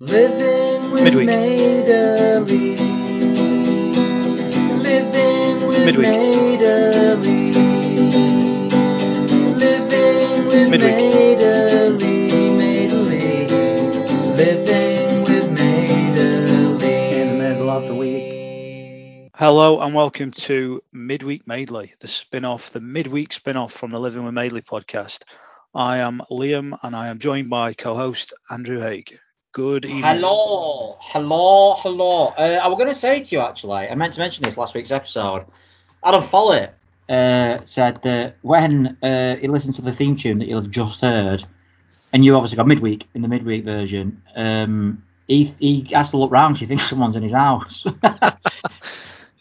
Living with Midweek. Madeley. Living with Midweek. Madeley. Living with Midweek. Madeley. Madeley. Living with Madeley. In the middle of the week. Hello and welcome to Midweek Madeley, the spin-off, the midweek spin-off from the Living with Madeley podcast. I am Liam and I am joined by co-host Andrew Haig. Good evening. Hello, hello, hello. Uh, I was going to say to you actually, I meant to mention this last week's episode. Adam Follett uh, said that when uh, he listened to the theme tune that you've just heard, and you obviously got midweek in the midweek version, um, he he has to look round. Do you think someone's in his house?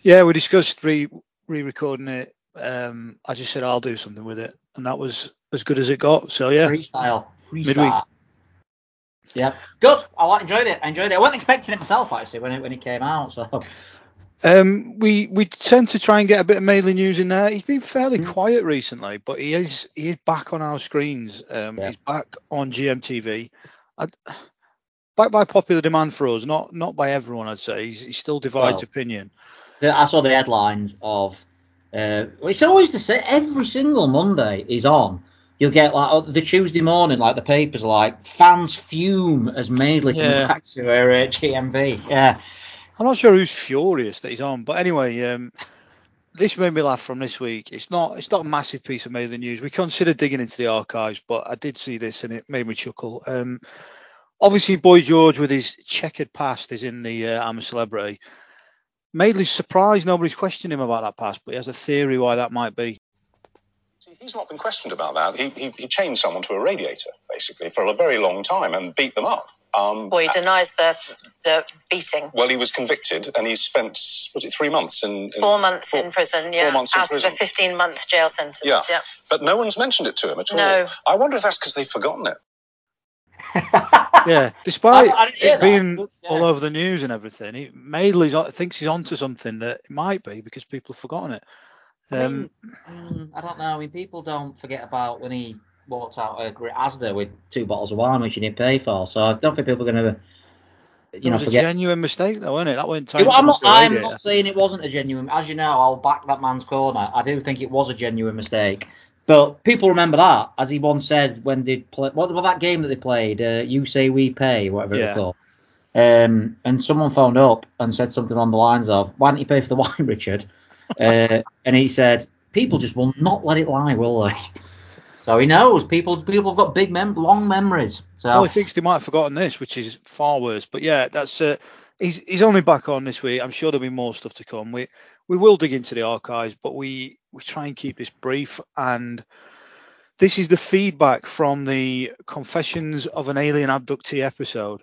Yeah, we discussed re re-recording it. Um, I just said I'll do something with it, and that was as good as it got. So yeah, Freestyle, freestyle. Midweek. Yeah, good. I like- enjoyed it. I enjoyed it. I wasn't expecting it myself actually when it when it came out. So um, we we tend to try and get a bit of Madeley news in there. He's been fairly Mm. quiet recently, but he is he is back on our screens. Um, Yeah. He's back on GMTV. I, back by popular demand for us, not not by everyone. I'd say he's, he still divides Well, opinion. the, I saw the headlines of. Uh, it's always the same. Every single Monday is on. You'll get like oh, the Tuesday morning, like the papers are like fans fume as comes Yeah. back to her uh, GMB. Yeah, I'm not sure who's furious that he's on, but anyway, um, this made me laugh from this week. It's not it's not a massive piece of Madeley news. We considered digging into the archives, but I did see this and it made me chuckle. Um, obviously, Boy George with his checkered past is in the uh, I'm a Celebrity. Madeley's surprised nobody's questioned him about that past, but he has a theory why that might be. See, He's not been questioned about that. He, he, he chained someone to a radiator, basically, for a very long time and beat them up. Um, Well, he denies the the beating. well, he was convicted and he spent, was it three months in. in Four months four- in prison, yeah, Four months in out prison. of a 15 month jail sentence. Yeah. Yeah. But no one's mentioned it to him at all. No. I wonder if that's because they've forgotten it. Yeah, despite I didn't it that, being yeah. all over the news and everything, he, Madeley's thinks he's onto something that it might be because people have forgotten it. I, Um, mean, mm, I don't know. I mean, people don't forget about when he walked out of Asda with two bottles of wine, which he didn't pay for. So I don't think people are going to, it you know, was a forget. genuine mistake, though, wasn't it? That went Yeah, time. I'm not. I'm not saying it wasn't a genuine. As you know, I'll back that man's corner. I do think it was a genuine mistake. But people remember that, as he once said when they play. What was that game that they played? Uh, you say we pay, whatever it was called. Um, and someone phoned up and said something on the lines of, "Why don't you pay for the wine, Richard?" Uh, and he said, "People just will not let it lie, will they?" So he knows people. People have got big, mem- long memories. So Well, he thinks they might have forgotten this, which is far worse. But yeah, that's uh, he's he's only back on this week. I'm sure there'll be more stuff to come. We we will dig into the archives, but we we try and keep this brief. And this is the feedback from the Confessions of an Alien Abductee episode.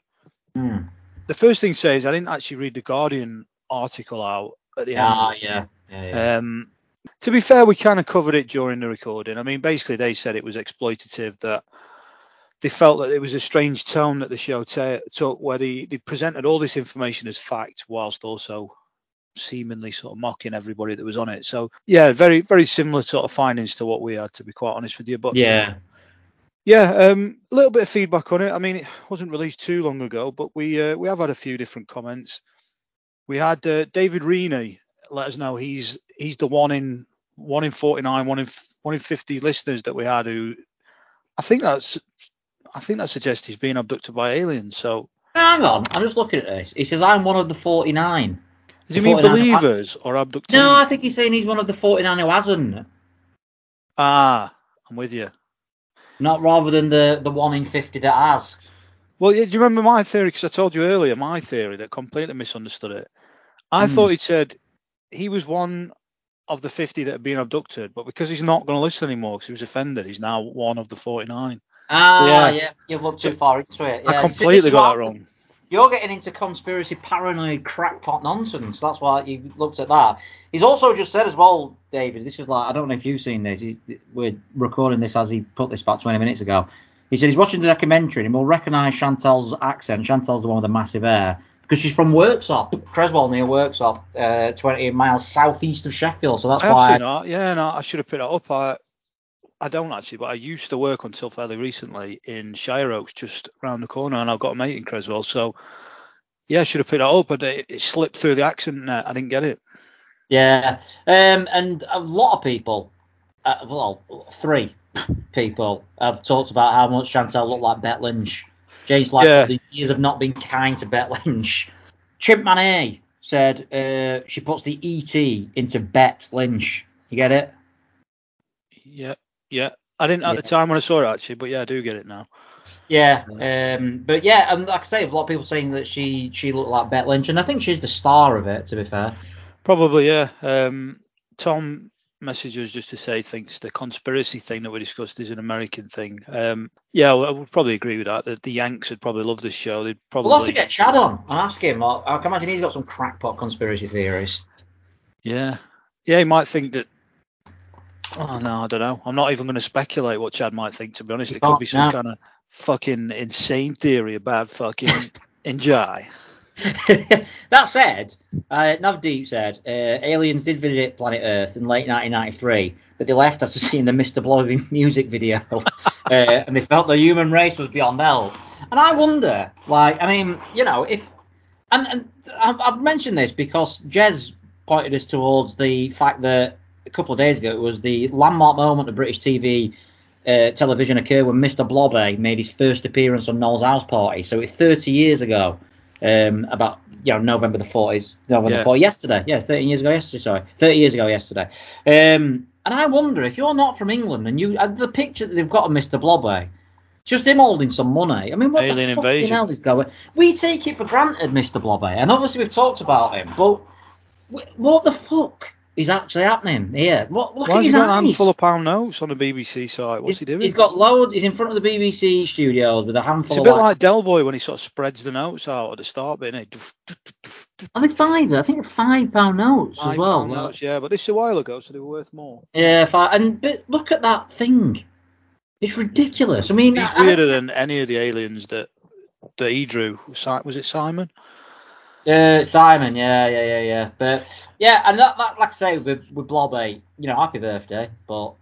hmm. The first thing says I didn't actually read the Guardian article out at the ah, end. yeah, yeah, yeah. Um, to be fair, we kind of covered it during the recording. I mean, basically, they said it was exploitative, that they felt that it was a strange tone that the show ta took, where they, they presented all this information as fact, whilst also seemingly sort of mocking everybody that was on it. So, yeah, very, very similar sort of findings to what we had, to be quite honest with you. But yeah. yeah, um, a little bit of feedback on it. I mean, it wasn't released too long ago, but we uh, we have had a few different comments. We had uh, David Reaney let us know he's he's the one in one in 49, one in one in 50 listeners that we had who I think that's I think that suggests he's being abducted by aliens. So Hang on, I'm just looking at this. He says I'm one of the 49. does he mean 49 believers or abductees? No, I think he's saying he's one of the 49 who hasn't. Ah, I'm with you. Not rather than the, the one in 50 that has. Well, yeah, do you remember my theory? Because I told you earlier my theory that completely misunderstood it. I Hmm. thought he said he was one of the 50 that had been abducted, but because he's not going to listen anymore because he was offended, he's now one of the 49. Ah, Yeah. yeah, you've looked too far into it. Yeah, I completely got that wrong. You're getting into conspiracy, paranoid, crackpot nonsense. That's why you looked at that. He's also just said as well, David. This is like I don't know if you've seen this. He, we're recording this as he put this about 20 minutes ago. He said he's watching the documentary and he'll recognise Chantel's accent. Chantel's the one with the massive hair because she's from Worksop, Creswell near Worksop, uh, 20 miles southeast of Sheffield. So that's I why. that. Yeah, no, I should have picked that up. I I don't actually, but I used to work until fairly recently in Shireoaks, just round the corner, and I've got a mate in Creswell. So yeah, I should have picked that up, but it, it slipped through the accent net. I didn't get it. Yeah, um, and a lot of people, uh, well, three people have talked about how much Chantel looked like Bet Lynch. James like Yeah. the years have not been kind to Bet Lynch. Chimpman A said uh, she puts the ET into Bet Lynch. You get it? Yeah, yeah. I didn't at Yeah. the time when I saw it actually, but yeah, I do get it now. Yeah, um, but yeah, and like I say, a lot of people saying that she she looked like Bet Lynch, and I think she's the star of it. To be fair, Probably, yeah. Um, Tom messages just to say thinks the conspiracy thing that we discussed is an American thing. Um, yeah, I would probably agree with that. That the Yanks would probably love this show. They'd probably. we'll have to get Chad on and ask him. I, I can imagine he's got some crackpot conspiracy theories. Yeah, yeah. He might think that. Oh no, I don't know. I'm not even going to speculate what Chad might think. To be honest, You it could be some no. kind of fucking insane theory about fucking Njai. that said, uh, Navdeep said uh, aliens did visit planet Earth in late 1993, but they left after seeing the Mr. Blobby music video, uh, and they felt the human race was beyond help. And I wonder, like, I mean, you know, if and, and I've, mentioned this because Jez pointed us towards the fact that a couple of days ago it was the landmark moment of British TV uh, television occurred when Mr. Blobby made his first appearance on Noel's House Party. So it's 30 years ago, um, about you know November the 40s, November Yeah. the 40th, yesterday. Yes, 13 years ago yesterday. Sorry, 30 years ago yesterday. Um, and I wonder if you're not from England and you uh, the picture that they've got of Mr. Blobby. Just him holding some money. I mean, what Alien the fucking invasion. hell is going? We take it for granted, Mr. Blobby, and obviously we've talked about him, but what the fuck is actually happening here? What look Why at has he his got a handful of pound notes on the BBC site? What's He's- he doing? He's got load. He's in front of the BBC studios with a handful It's a of bit like, like Del Boy when he sort of spreads the notes out at the start, but innit? I think five. I think five pound notes Five as well. pound notes, yeah, but this is a while ago, so they were worth more. Yeah, five. And but look at that thing. It's ridiculous. I mean, He's I- I- weirder than any of the aliens that that he drew. Was it Simon? Uh, Simon, yeah, yeah, yeah, yeah. But yeah, and that, that like I say, with, with Blobby, you know, happy birthday, but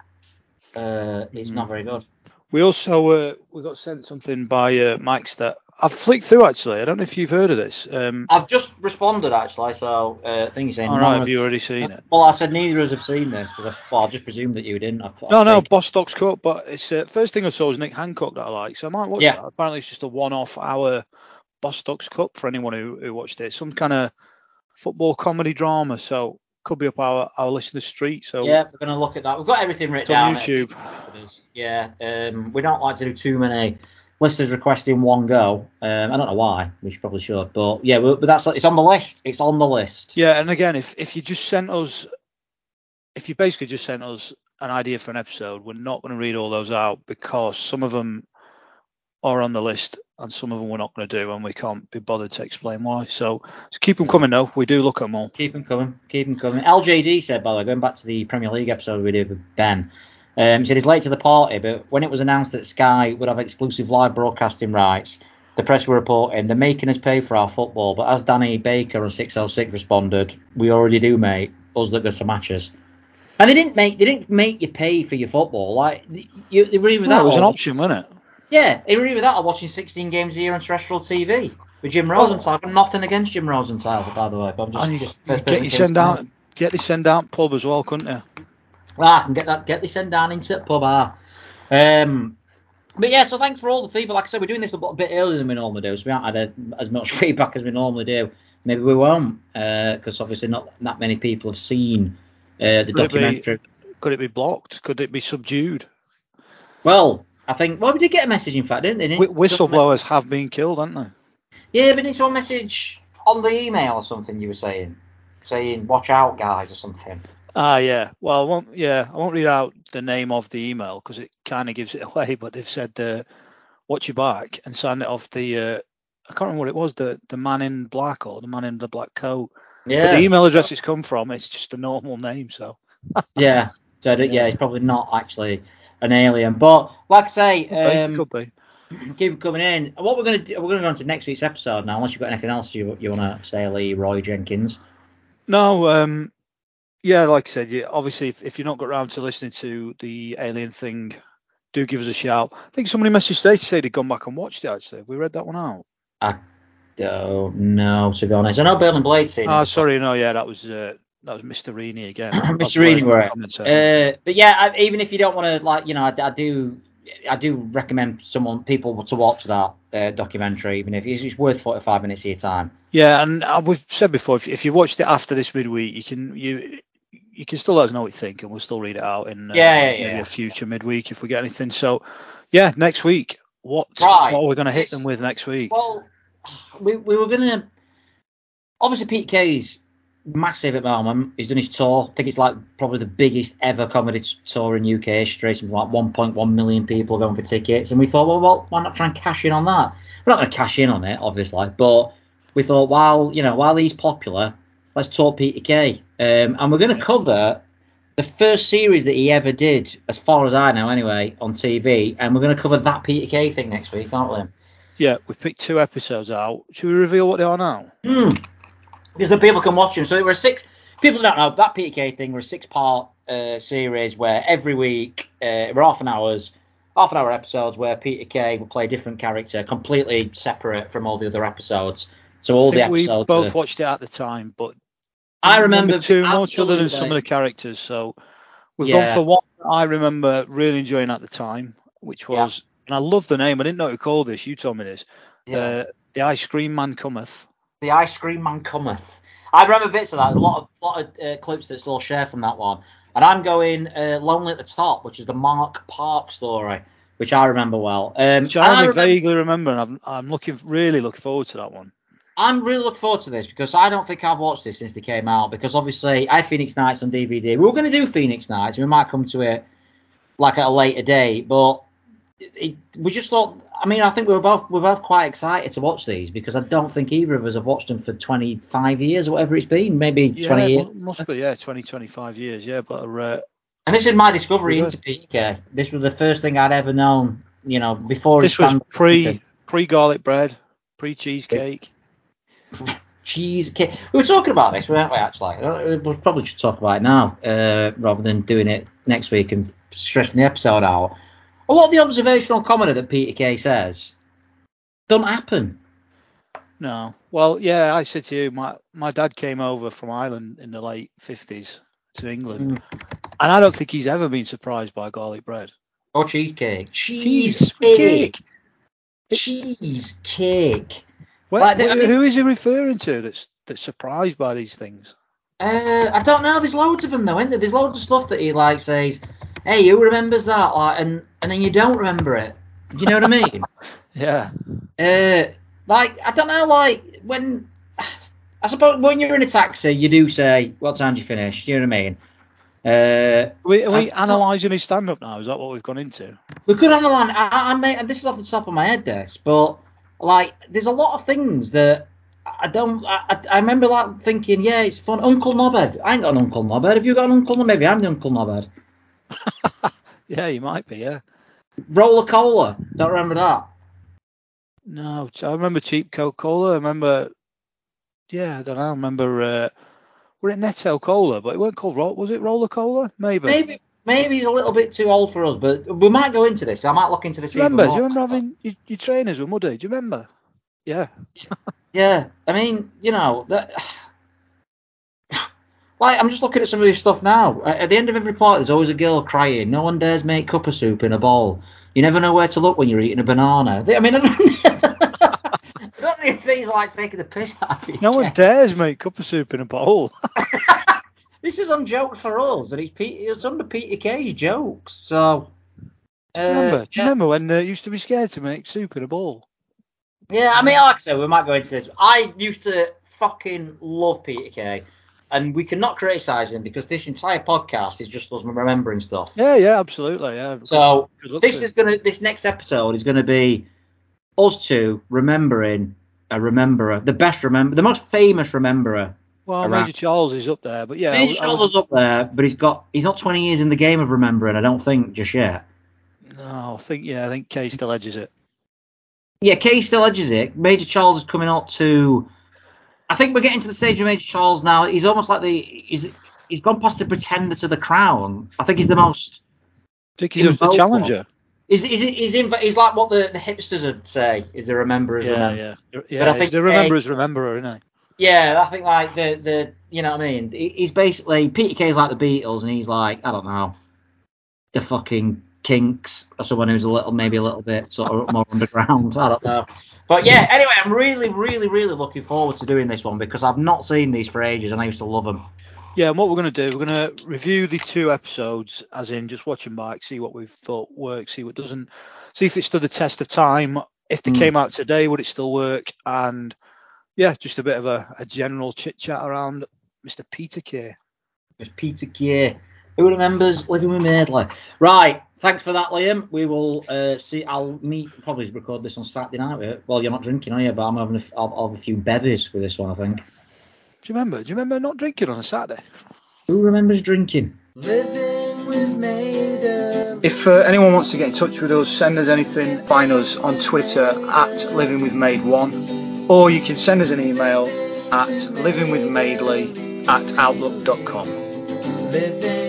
uh, it's not Mm. very good. We also uh, we got sent something by uh, Mike's that I've flicked through actually. I don't know if you've heard of this. Um, I've just responded actually, so uh, I think he's saying. all of- have you already seen it? Well, I said neither of us have seen this because I, well, I just presumed that you didn't. No, I've no, taken- Bostock's Cup, but it's uh, first thing I saw was Nick Hancock that I like, so I might watch Yeah. that. Apparently, it's just a one-off hour Bostock's Cup for anyone who, who watched it. Some kind of football comedy drama, so could be up our our listener street. So Yeah, we're gonna look at that. We've got everything written on down. YouTube. Yeah, um, we don't like to do too many listeners requests in one go. Um, I don't know why. We should probably should, but yeah, but that's it's on the list. It's on the list. Yeah, and again, if if you just sent us, if you basically just sent us an idea for an episode, we're not going to read all those out because some of them are on the list and some of them we're not going to do, and we can't be bothered to explain why. So, so keep them coming though. We do look at them all. Keep them coming. Keep them coming. LJD said, by the way, going back to the Premier League episode we did with Ben, um, he said he's late to the party, but when it was announced that Sky would have exclusive live broadcasting rights, the press were reporting they're making us pay for our football. But as Danny Baker on 606 responded, we already do, mate. Us that go to matches. And they didn't make they didn't make you pay for your football. Like you, they were either No, that it was an option, wasn't it? Yeah, were either that or watching 16 games a year on terrestrial TV with Jim Rosenthal. I've got nothing against Jim Rosenthal, by the way. But I'm just, And you, just first get came send out, get the send out pub as well, couldn't you? Ah, I can get that, get this sent down into the pub. Ah. Um, but yeah, so thanks for all the feedback. Like I said, we're doing this a bit- earlier than we normally do, so we haven't had a, as much feedback as we normally do. Maybe we won't, because obviously not that many people have seen uh, the Could it be- documentary. Could it be blocked? Could it be subdued? Well, I think well we did get a message in fact, didn't they? Wh- Whistleblowers have been killed, haven't they? Yeah, but it's a message on the email or something you were saying, saying watch out guys or something. Ah, yeah. Well, I won't. Yeah, I won't read out the name of the email because it kind of gives it away. But they've said, uh, "Watch your back" and signed it off the. Uh, I can't remember what it was. The the man in black or the man in the black coat. Yeah. But the email address it's come from, it's just a normal name. So Yeah. So yeah, Yeah. it's probably not actually an alien, but like I say, um, could be. keep coming in. What we're gonna do, we're gonna go on to next week's episode now. Unless you've got anything else you you want to say, Lee Roy Jenkins. No, um, yeah, like I said, yeah, obviously, if, if you're not got around to listening to the Alien thing, do give us a shout. I think somebody messaged today to say they'd gone back and watched it. Actually, have we read that one out? I don't know, to be honest. I know Bill and Blade seen Ah, it. sorry, no, yeah, that was uh, that was Mr. Reaney again. Mr. Reaney, right. Uh, but yeah, I, even if you don't want to, like, you know, I, I do, I do recommend someone, people to watch that uh, documentary, even if it's, it's worth 45 minutes of your time. Yeah, and uh, we've said before, if, if you watched it after this midweek, you can you you can still let us know what you think, and we'll still read it out in uh, Yeah, yeah, maybe yeah. a future midweek if we get anything. So, yeah, next week, what Right. what are we going to hit It's- them with next week? Well, we, we were gonna. Obviously, Pete Kay's massive at the moment. He's done his tour. I think it's like probably the biggest ever comedy tour in UK history. Something like 1.1 million people going for tickets. And we thought, well, well, why not try and cash in on that? We're not going to cash in on it, obviously, but we thought, while you know, while he's popular, let's talk Peter Kay. Um, and we're going to cover the first series that he ever did, as far as I know, anyway, on TV. And we're going to cover that Peter Kay thing next week, aren't we? yeah, we've picked two episodes out. Should we reveal what they are now? Hmm. Because the people can watch them. So it were six. People don't know that Peter Kay thing. We're a six-part uh, series where every week uh, we're half an hours, half an hour episodes where Peter Kay would play a different character, completely separate from all the other episodes. So all the think we both are- watched it at the time, but I didn't remember too much other than some of the characters. So we've Yeah. gone for one I remember really enjoying at the time, which Yeah. was, and I love the name. I didn't know to call this. You told me this. Yeah. Uh, the Ice Cream Man Cometh. The Ice Cream Man Cometh. I remember bits of that. There's a lot of lot of uh, clips that still share from that one. And I'm going uh, Lonely at the Top, which is the Mark Park story, which I remember well. Um, Which I only remember- vaguely remember, and I'm, I'm looking really looking forward to that one. I'm really looking forward to this because I don't think I've watched this since they came out. Because obviously I had Phoenix Nights on DVD. We were going to do Phoenix Nights. We might come to it like at a later date, but it- we just thought. I mean, I think we were both we were both quite excited to watch these because I don't think either of us have watched them for 25 years or whatever it's been, maybe Yeah, 20 years. must be yeah, 20, 25 years. Yeah, but uh, And this is my discovery into PK. This was the first thing I'd ever known. You know, before this was pre pre garlic bread, pre cheesecake. cheese cake. We were talking about this, weren't we? Actually, Uh, we probably should talk about it now uh, rather than doing it next week and stretching the episode out. A lot of the observational comedy that Peter Kay says don't happen. No, well, yeah, I said to you, my my dad came over from Ireland in the late fifties to England, Mm. and I don't think he's ever been surprised by garlic bread. Or cheesecake. Cheese Cheesecake. cake. Cheesecake. Well, Like, I mean- who is he referring to that's that's surprised by these things? Uh, I don't know. There's loads of them though, isn't there? There's loads of stuff that he like says, "Hey, who remembers that?" Like, and and then you don't remember it. Do you know what I mean? Yeah, Uh, like I don't know, like when I suppose when you're in a taxi, you do say, "What time do you finish?" Do you know what I mean? Uh, are we, are we I- analysing his stand-up now? Is that what we've gone into? we could analyze. I, I may, and this is off the top of my head, this, but like, there's a lot of things that I don't. I, I- remember like thinking, yeah, it's fun. Uncle Knobhead. I ain't got an Uncle Knobhead. Have you got an Uncle Knobhead? Maybe I'm the Uncle Knobhead. Yeah, you might be. Yeah. Rola Cola. Don't remember that. No, I remember cheap Coca-Cola. I remember. Yeah, I don't know. I remember. Uh, we're at Netto Cola, but it weren't called. Ro- Was it Rola Cola? Maybe. Maybe. Maybe he's a little bit too old for us, but we might go into this. I might look into this. Do you remember? Do you remember having your, your trainers with muddy? Do you remember? Yeah. Yeah, I mean, you know, that. Like, I'm just looking at some of this stuff now. At the end of every part, there's always a girl crying. No one dares make cup of soup in a bowl. You never know where to look when you're eating a banana. I mean, I don't, know if these are like taking the piss out of you. No one dares make cup of soup in a bowl. This is on jokes for us, and it's, it's under Peter Kay's jokes. So. Do you remember? Do you yeah. remember when uh, you used to be scared to make soup in a bowl? Yeah, I mean, like I said, we might go into this. I used to fucking love Peter Kay, and we cannot criticise him because this entire podcast is just us remembering stuff. Yeah, yeah, absolutely. Yeah. So this is gonna, this next episode is gonna be us two remembering a rememberer, the best remember, the most famous rememberer. Well, around- Major Charles is up there, but yeah. Major Charles was- is up there, but he's got he's not 20 years in the game of remembering. I don't think just yet. No, I think yeah, I think Kay still edges it. Yeah, Kay still edges it. Major Charles is coming up to. I think we're getting to the stage of Major Charles now. He's almost like the he's he's gone past the pretender to the crown. I think he's the most. I think he's the challenger. Is is he's in, he's like what the, the hipsters would say is the rememberers Yeah, remember. yeah, But yeah. I think the rememberers Edge- remember, isn't he? Yeah, I think like the the you know what I mean. He's basically Peter Kay's like the Beatles, and he's like I don't know, the fucking Kinks or someone who's a little maybe a little bit sort of more underground. I don't know. But yeah, anyway, I'm really, really, really looking forward to doing this one because I've not seen these for ages, and I used to love them. Yeah, and what we're going to do, we're going to review the two episodes, as in just watch them back, see what we've thought works, see what doesn't, see if it stood the test of time. If they Mm. came out today, would it still work? And yeah, just a bit of a, a general chit chat around Mr. Peter Kay. Mr. Peter Kay. Who remembers living with Madeley? Right. Thanks for that, Liam. We will uh, see. I'll meet. Probably record this on Saturday night. with. Well, you're not drinking, are you? But I'm having. A, f- I'll, I'll have a few bevies with this one. I think. Do you remember? Do you remember not drinking on a Saturday? Who remembers drinking? Living with Maida. If uh, anyone wants to get in touch with us, send us anything, find us on Twitter at livingwithmaid1, or you can send us an email at livingwithmadeley at outlook.com. Living